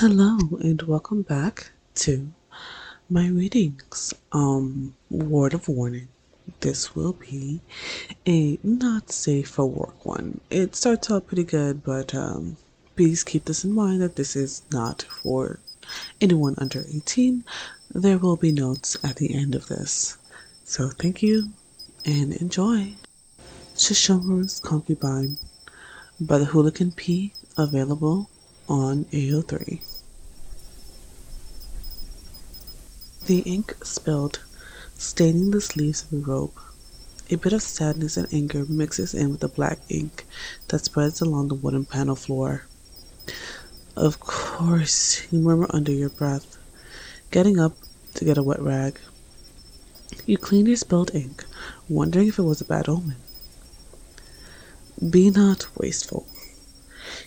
Hello and welcome back to my readings. Um, word of warning. This will be a not safe for work one. It starts out pretty good, but um, please keep this in mind that this is not for anyone under 18. There will be notes at the end of this. So thank you and enjoy. Sesshomaru's Concubine by the Hooligan P, available on AO3. The ink spilled, staining the sleeves of the robe. A bit of sadness and anger mixes in with the black ink that spreads along the wooden panel floor. Of course, you murmur under your breath, getting up to get a wet rag. You clean your spilled ink, wondering if it was a bad omen. Be not wasteful.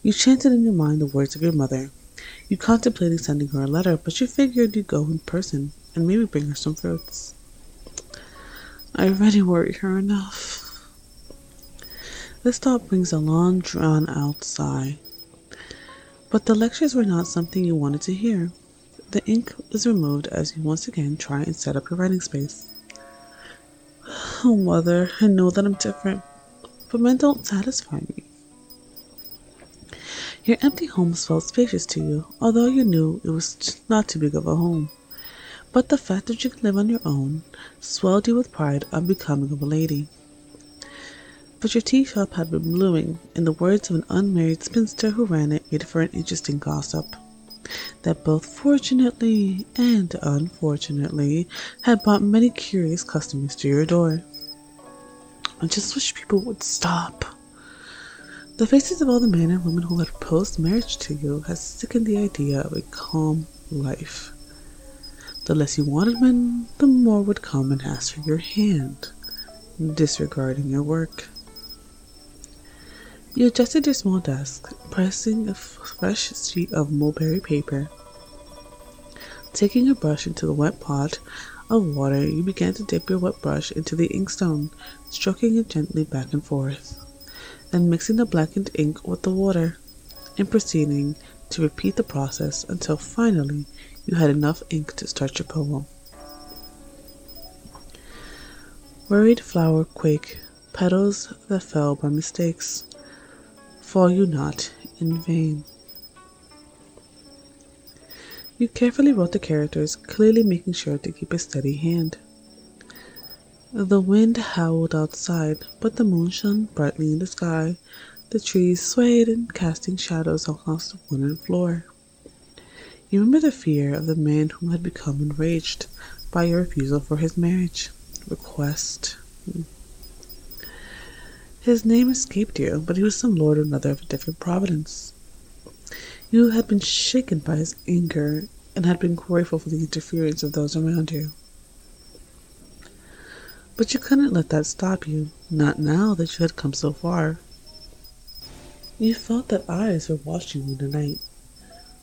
You chanted in your mind the words of your mother. You contemplated sending her a letter, but you figured you'd go in person and maybe bring her some fruits. I already worried her enough. This thought brings a long, drawn out sigh. But the lectures were not something you wanted to hear. The ink was removed as you once again try and set up your writing space. Oh, mother, I know that I'm different, but men don't satisfy me. Your empty home felt spacious to you, although you knew it was not too big of a home. But the fact that you could live on your own swelled you with pride on becoming of a lady. But your tea shop had been blooming, in the words of an unmarried spinster who ran it made for an interesting gossip. That both fortunately and unfortunately had brought many curious customers to your door. I just wish people would stop. The faces of all the men and women who had proposed marriage to you had sickened the idea of a calm life. The less you wanted men, the more would come and ask for your hand, disregarding your work. You adjusted your small desk, pressing a fresh sheet of mulberry paper. Taking a brush into the wet pot of water, you began to dip your wet brush into the inkstone, stroking it gently back and forth, then mixing the blackened ink with the water, and proceeding to repeat the process until finally you had enough ink to start your poem. Worried flower quake, petals that fell by mistakes, fall you not in vain. You carefully wrote the characters, clearly making sure to keep a steady hand. The wind howled outside, but the moon shone brightly in the sky. The trees swayed and casting shadows across the wooden floor. You remember the fear of the man who had become enraged by your refusal for his marriage request. His name escaped you, but he was some lord or another of a different providence. You had been shaken by his anger and had been grateful for the interference of those around you. But you couldn't let that stop you, not now that you had come so far. You felt that eyes were watching you tonight.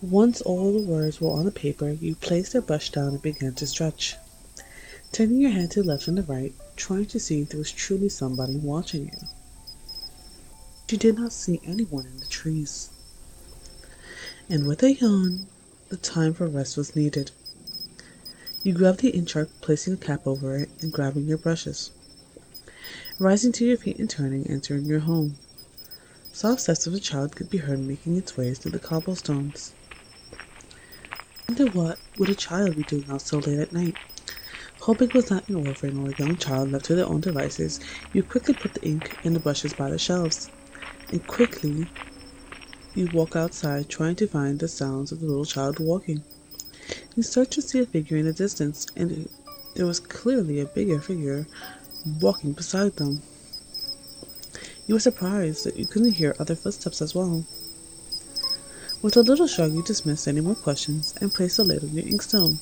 Once all the words were on the paper, you placed your brush down and began to stretch, turning your head to the left and the right, trying to see if there was truly somebody watching you. You did not see anyone in the trees. And with a yawn, the time for rest was needed. You grab the inchart, placing a cap over it and grabbing your brushes. Rising to your feet and turning, entering your home. Soft steps of a child could be heard making its way through the cobblestones. Wonder what would a child be doing out so late at night? Hoping it was not an orphan or a young child left to their own devices, you quickly put the ink and the brushes by the shelves, and quickly you walk outside trying to find the sounds of the little child walking. You start to see a figure in the distance, and there was clearly a bigger figure walking beside them. You were surprised that you couldn't hear other footsteps as well. With a little shrug, you dismissed any more questions and placed the lid on your inkstone.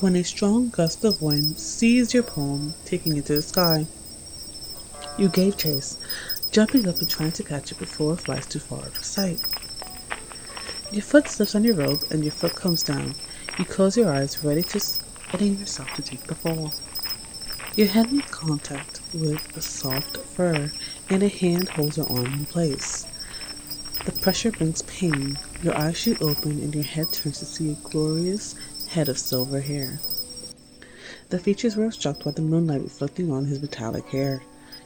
When a strong gust of wind seized your poem, taking it to the sky, you gave chase, jumping up and trying to catch it before it flies too far out of sight. Your foot slips on your robe and your foot comes down. You close your eyes, ready to setting yourself to take the fall. Your head makes contact with the soft fur, and a hand holds your arm in place. The pressure brings pain. Your eyes shoot open and your head turns to see a glorious head of silver hair. The features were obstructed by the moonlight reflecting on his metallic hair.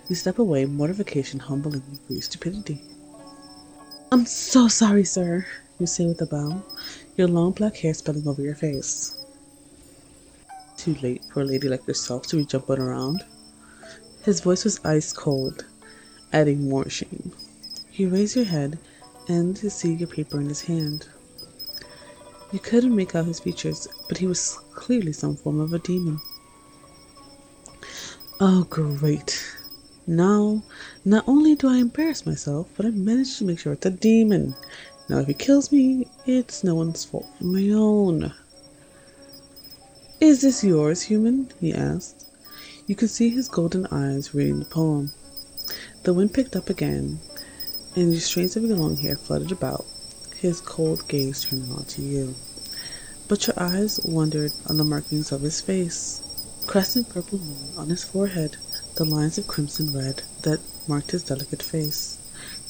You step away, mortification humbling you for your stupidity. I'm so sorry, sir, you say with a bow, your long black hair spilling over your face. Too late for a lady like yourself to be jumping around. His voice was ice cold, adding more shame. You raise your head and to see your paper in his hand. You couldn't make out his features, but he was clearly some form of a demon. Oh, great. Now, not only do I embarrass myself, but I managed to make sure it's a demon. Now, if he kills me, it's no one's fault but my own. Is this yours, human? he asked. You could see his golden eyes reading the poem. The wind picked up again, and the strands of your long hair fluttered about, his cold gaze turning on to you. But your eyes wandered on the markings of his face. Crescent purple moon on his forehead, the lines of crimson red that marked his delicate face,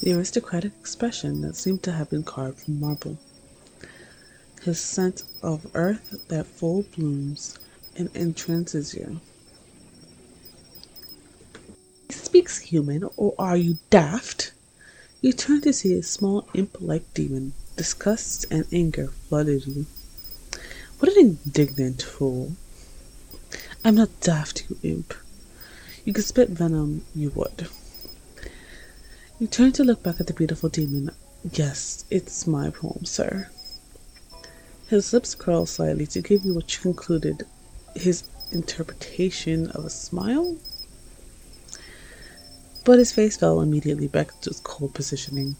the aristocratic expression that seemed to have been carved from marble, his scent of earth that full blooms and entrances you. He speaks human, or are you daft? You turn to see a small imp-like demon. Disgust and anger flooded you. What an indignant fool! I'm not daft, you imp. You could spit venom, you would. You turn to look back at the beautiful demon. Yes, it's my poem, sir. His lips curl slightly to give you what you concluded his interpretation of a smile. But his face fell immediately back to its cold positioning.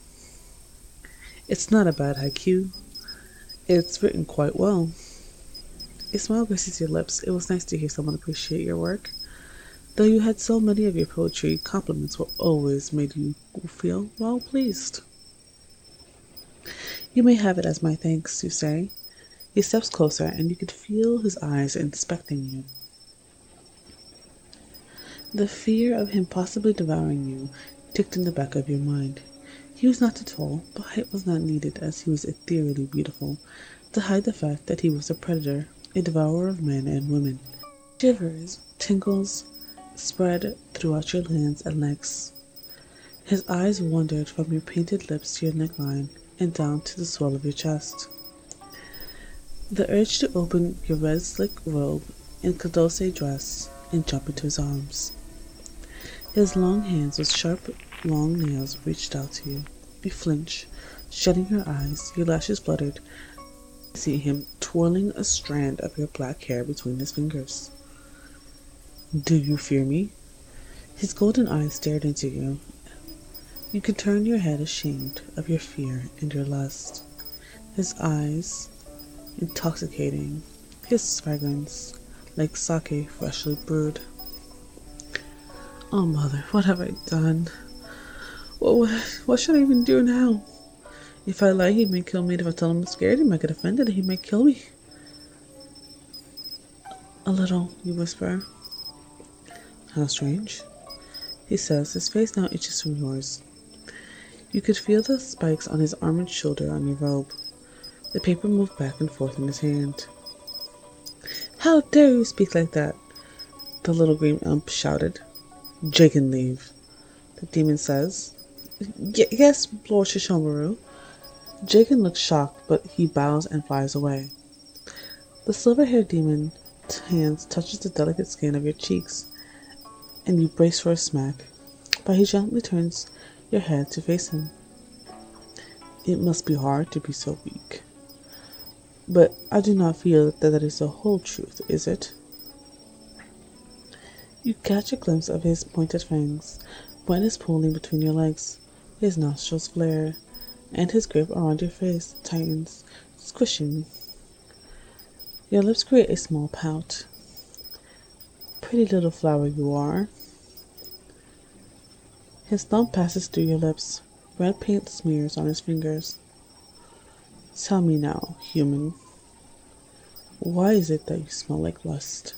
It's not a bad haiku. It's written quite well. A smile graces your lips. It was nice to hear someone appreciate your work. Though you had so many of your poetry, compliments were always made you feel well pleased. You may have it as my thanks, you say. He steps closer, and you could feel his eyes inspecting you. The fear of him possibly devouring you ticked in the back of your mind. He was not too tall, but height was not needed as he was ethereally beautiful to hide the fact that he was a predator, a devourer of men and women. Shivers, tingles, spread throughout your hands and legs. His eyes wandered from your painted lips to your neckline and down to the swell of your chest. The urge to open your red slick robe and caduce dress and jump into his arms. His long hands with sharp, long nails reached out to you. You flinch, shutting your eyes, your lashes fluttered. You see him twirling a strand of your black hair between his fingers. Do you fear me? His golden eyes stared into you. You could turn your head ashamed of your fear and your lust. His eyes, intoxicating, his fragrance, like sake freshly brewed. Oh, mother, what have I done? What, what, what should I even do now? If I lie, he may kill me. If I tell him I'm scared, he might get offended. He might kill me. A little, you whisper. How strange, he says, his face now itches from yours. You could feel the spikes on his arm and shoulder on your robe. The paper moved back and forth in his hand. How dare you speak like that? The little green imp shouted. Jaken leave, the demon says. Yes, Lord Sesshomaru. Jaken looks shocked, but he bows and flies away. The silver-haired demon's hands touches the delicate skin of your cheeks and you brace for a smack, but he gently turns your head to face him. It must be hard to be so weak. But I do not feel that that is the whole truth, is it? You catch a glimpse of his pointed fangs. When is pulling between your legs. His nostrils flare, and his grip around your face tightens, squishing. Your lips create a small pout. Pretty little flower you are. His thumb passes through your lips. Red paint smears on his fingers. Tell me now, human, why is it that you smell like lust?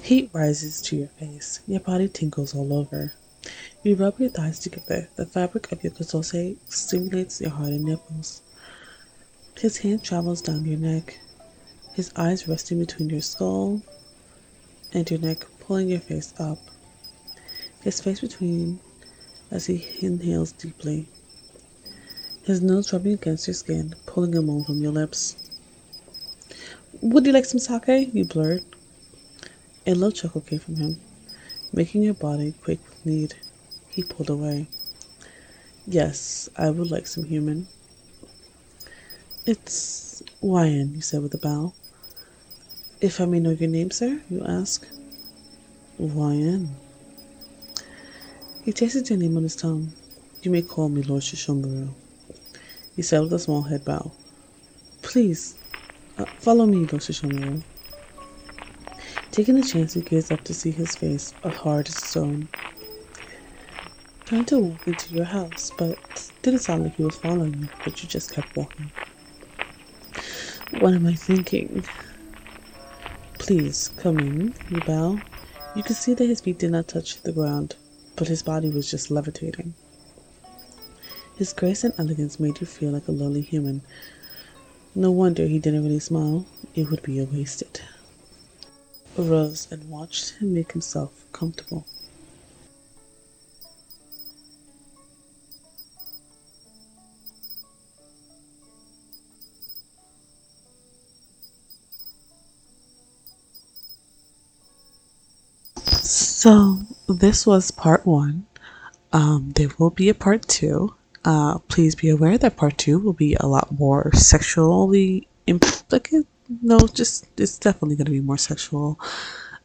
Heat rises to your face. Your body tingles all over. You rub your thighs together. The fabric of your casose stimulates your heart and nipples. His hand travels down your neck, his eyes resting between your skull and your neck, pulling your face up. His face between as he inhales deeply. His nose rubbing against your skin, pulling a moan from your lips. Would you like some sake? You blurred. A low chuckle came from him, making your body quake with need. He pulled away. Yes, I would like some human. It's Wyan, you said with a bow. If I may know your name, sir, you ask. Wyan. He tasted your name on his tongue. You may call me Lord Sesshomaru. He said with a small head bow. Please, uh, follow me, Lord Sesshomaru. Taking a chance, he gazed up to see his face, as hard as stone trying to walk into your house, but didn't sound like he was following you, but you just kept walking. What am I thinking? Please, come in, you bow. You could see that his feet did not touch the ground, but his body was just levitating. His grace and elegance made you feel like a lowly human. No wonder he didn't really smile. It would be a wasted. Arose and watched him make himself comfortable. This was part one. Um, there will be a part two. Uh, please be aware that part two will be a lot more sexually implicate. No, just it's definitely going to be more sexual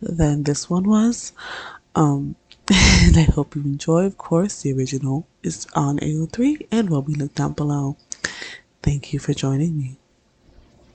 than this one was. Um, and I hope you enjoy. Of course, the original is on AO3 and will be linked down below. Thank you for joining me.